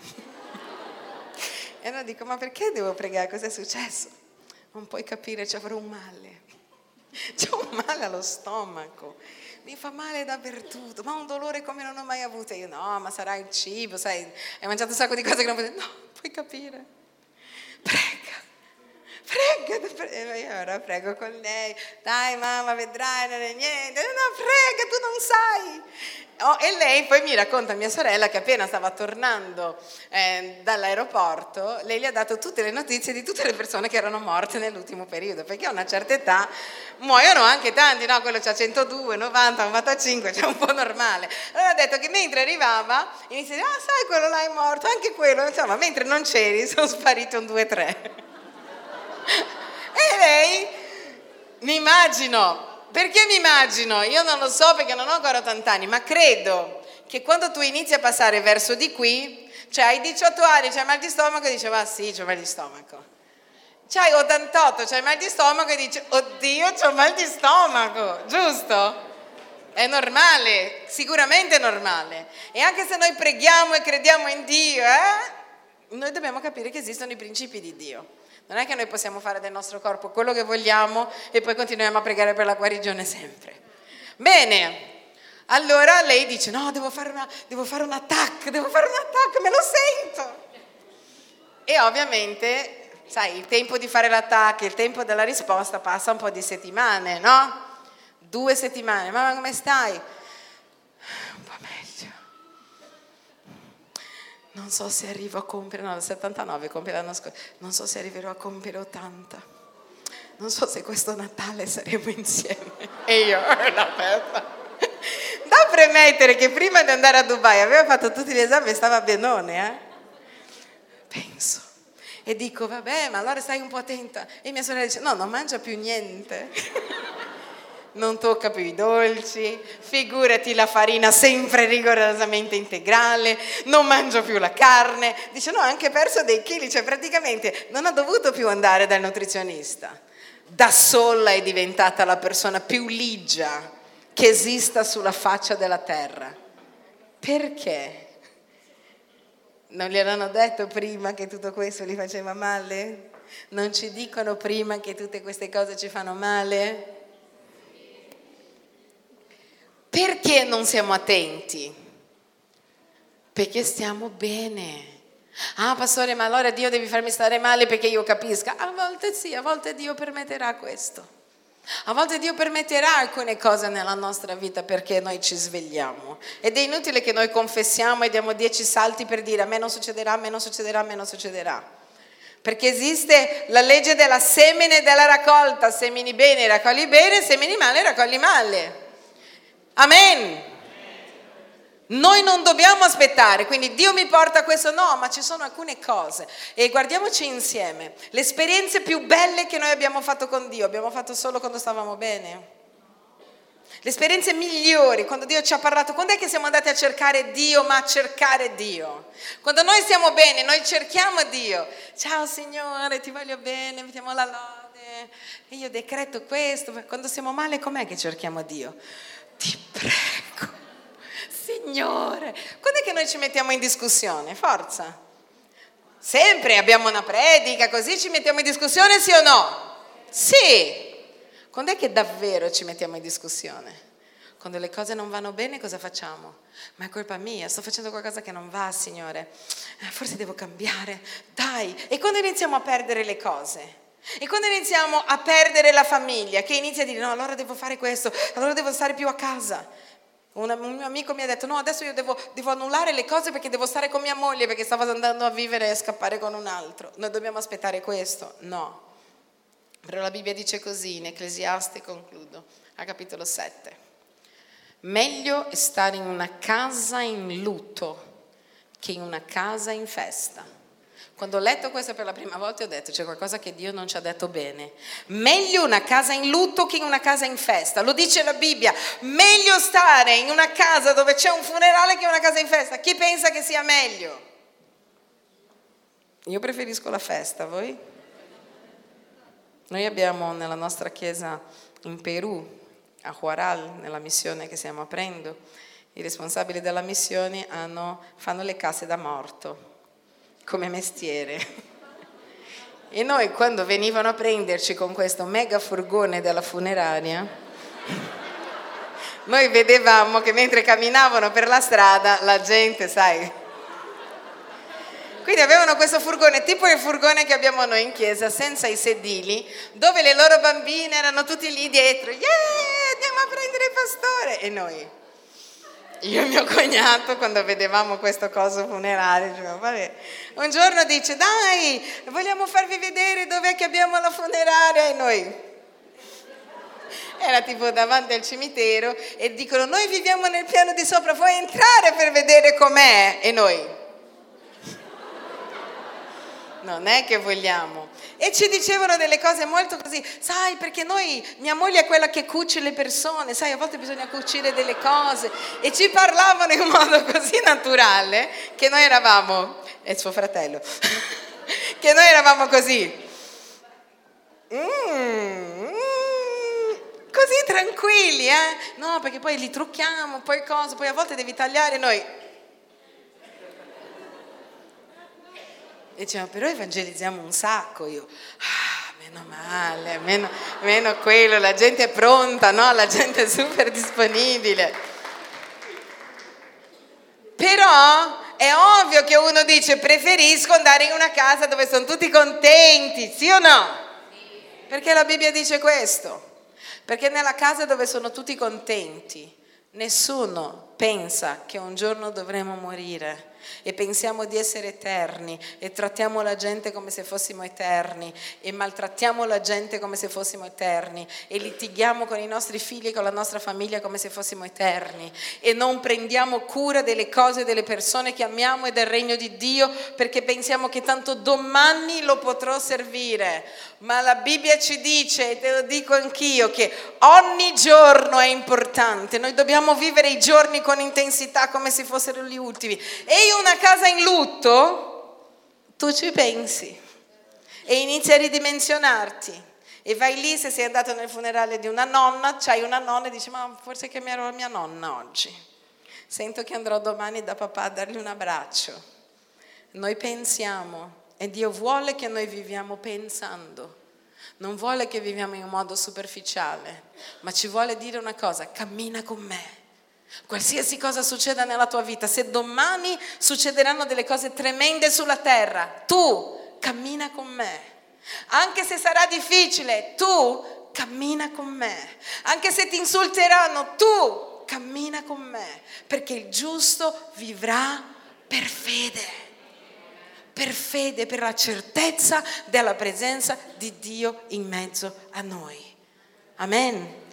E allora dico, ma perché devo pregare? Cos'è successo? Non puoi capire, ci avrò un male. [LAUGHS] C'ho un male allo stomaco. Mi fa male dappertutto, ma un dolore come non ho mai avuto. io no, ma sarà il cibo, sai, hai mangiato un sacco di cose che non puoi... No, puoi capire. Prega, [LAUGHS] prega. Io ora prego con lei. Dai mamma, vedrai, non è niente. No, prega, tu non sai. Oh, e lei poi mi racconta mia sorella che appena stava tornando eh, dall'aeroporto, lei gli ha dato tutte le notizie di tutte le persone che erano morte nell'ultimo periodo, perché a una certa età muoiono anche tanti, no? Quello c'ha 102, 90, 95, cioè un po' normale. Allora ha detto che mentre arrivava, inizia a dire, ah sai quello là è morto, anche quello, insomma, mentre non c'eri sono spariti un 2-3. E lei, mi immagino, perché mi immagino? Io non lo so perché non ho ancora 80 anni, ma credo che quando tu inizi a passare verso di qui, cioè hai 18 anni, c'hai mal di stomaco e dici, va sì, c'ho mal di stomaco. C'hai 88, c'hai mal di stomaco e dici, oddio, c'ho mal di stomaco, giusto? È normale, sicuramente è normale. E anche se noi preghiamo e crediamo in Dio, eh, noi dobbiamo capire che esistono i principi di Dio. Non è che noi possiamo fare del nostro corpo quello che vogliamo e poi continuiamo a pregare per la guarigione sempre. Bene, allora lei dice no, devo fare, una, devo fare un attacco, devo fare un attacco, me lo sento. E ovviamente, sai, il tempo di fare l'attacco, il tempo della risposta passa un po' di settimane, no? Due settimane, mamma come stai? Non so se arrivo a compiere, no, 79 compie l'anno scorso, non so se arriverò a compiere 80. Non so se questo Natale saremo insieme. E io, la pezza. Da premettere che prima di andare a Dubai aveva fatto tutti gli esami e stava benone, eh? Penso. E dico, vabbè, ma allora stai un po' attenta. E mia sorella dice, no, non mangia più niente. [LAUGHS] non tocca più i dolci, figurati la farina sempre rigorosamente integrale, non mangio più la carne. Dice, no, ho anche perso dei chili, cioè praticamente non ha dovuto più andare dal nutrizionista. Da sola è diventata la persona più ligia che esista sulla faccia della terra. Perché? Non gli hanno detto prima che tutto questo gli faceva male? Non ci dicono prima che tutte queste cose ci fanno male? Perché non siamo attenti? Perché stiamo bene. Ah, pastore, ma allora Dio deve farmi stare male perché io capisca. A volte sì, a volte Dio permetterà questo. A volte Dio permetterà alcune cose nella nostra vita perché noi ci svegliamo. Ed è inutile che noi confessiamo e diamo dieci salti per dire a me non succederà, a me non succederà, a me non succederà. Perché esiste la legge della semine e della raccolta. Semini bene, raccogli bene, semini male, raccogli male. Amen. Noi non dobbiamo aspettare, quindi Dio mi porta questo, no, ma ci sono alcune cose e guardiamoci insieme. Le esperienze più belle che noi abbiamo fatto con Dio, abbiamo fatto solo quando stavamo bene. Le esperienze migliori, quando Dio ci ha parlato, quando è che siamo andati a cercare Dio, ma a cercare Dio? Quando noi stiamo bene, noi cerchiamo Dio. Ciao Signore, ti voglio bene, mettiamo la lode, e io decreto questo. Quando siamo male, com'è che cerchiamo Dio? Ti prego Signore, quando è che noi ci mettiamo in discussione? Forza. Sempre abbiamo una predica, così ci mettiamo in discussione, sì o no? Sì. Quando è che davvero ci mettiamo in discussione? Quando le cose non vanno bene cosa facciamo? Ma è colpa mia, sto facendo qualcosa che non va, Signore. Eh, forse devo cambiare. Dai. E quando iniziamo a perdere le cose? E quando iniziamo a perdere la famiglia, che inizia a dire no, allora devo fare questo, allora devo stare più a casa. Un, mio amico mi ha detto: No, adesso io devo, devo, annullare le cose perché devo stare con mia moglie perché stavo andando a vivere e scappare con un altro. Noi dobbiamo aspettare questo? No. Però la Bibbia dice così, in Ecclesiaste, concludo, a capitolo 7. Meglio stare in una casa in lutto che in una casa in festa. Quando ho letto questo per la prima volta ho detto c'è qualcosa che Dio non ci ha detto bene. Meglio una casa in lutto che in una casa in festa. Lo dice la Bibbia. Meglio stare in una casa dove c'è un funerale che in una casa in festa. Chi pensa che sia meglio? Io preferisco la festa, voi? Noi abbiamo nella nostra chiesa in Perù, a Huaral, nella missione che stiamo aprendo, i responsabili della missione hanno, fanno le case da morto come mestiere. E noi quando venivano a prenderci con questo mega furgone della funeraria, noi vedevamo che mentre camminavano per la strada la gente, sai, quindi avevano questo furgone, tipo il furgone che abbiamo noi in chiesa, senza i sedili, dove le loro bambine erano tutti lì dietro, yeah, andiamo a prendere il pastore. E noi, io e mio cognato, quando vedevamo questo coso vabbè. un giorno dice, dai, vogliamo farvi vedere dov'è che abbiamo la funeraria e noi. Era tipo davanti al cimitero e dicono, noi viviamo nel piano di sopra, vuoi entrare per vedere com'è? E noi, non è che vogliamo. E ci dicevano delle cose molto così, sai, perché noi, mia moglie è quella che cuce le persone, sai, a volte bisogna cucire delle cose. E ci parlavano in [LAUGHS] modo così naturale che noi eravamo, e suo fratello, [LAUGHS] che noi eravamo così. Mm, così tranquilli, eh? No, perché poi li trucchiamo, poi cosa, poi a volte devi tagliare noi. E diceva, però evangelizziamo un sacco. Io, ah, meno male, meno, meno quello, la gente è pronta, no? La gente è super disponibile. Però è ovvio che uno dice preferisco andare in una casa dove sono tutti contenti, sì o no? Perché la Bibbia dice questo? Perché nella casa dove sono tutti contenti, nessuno pensa che un giorno dovremo morire e pensiamo di essere eterni e trattiamo la gente come se fossimo eterni e maltrattiamo la gente come se fossimo eterni e litighiamo con i nostri figli e con la nostra famiglia come se fossimo eterni e non prendiamo cura delle cose e delle persone che amiamo e del regno di Dio perché pensiamo che tanto domani lo potrò servire. Ma la Bibbia ci dice, e te lo dico anch'io, che ogni giorno è importante. Noi dobbiamo vivere i giorni con intensità come se fossero gli ultimi. E io una casa in lutto, tu ci pensi e inizi a ridimensionarti. E vai lì, se sei andato nel funerale di una nonna, c'hai una nonna e dici, ma forse chiamerò la mia nonna oggi. Sento che andrò domani da papà a dargli un abbraccio. Noi pensiamo e Dio vuole che noi viviamo pensando. Non vuole che viviamo in un modo superficiale, ma ci vuole dire una cosa, cammina con me. Qualsiasi cosa succeda nella tua vita, se domani succederanno delle cose tremende sulla terra, tu cammina con me. Anche se sarà difficile, tu cammina con me. Anche se ti insulteranno, tu cammina con me, perché il giusto vivrà per fede per fede, per la certezza della presenza di Dio in mezzo a noi. Amen.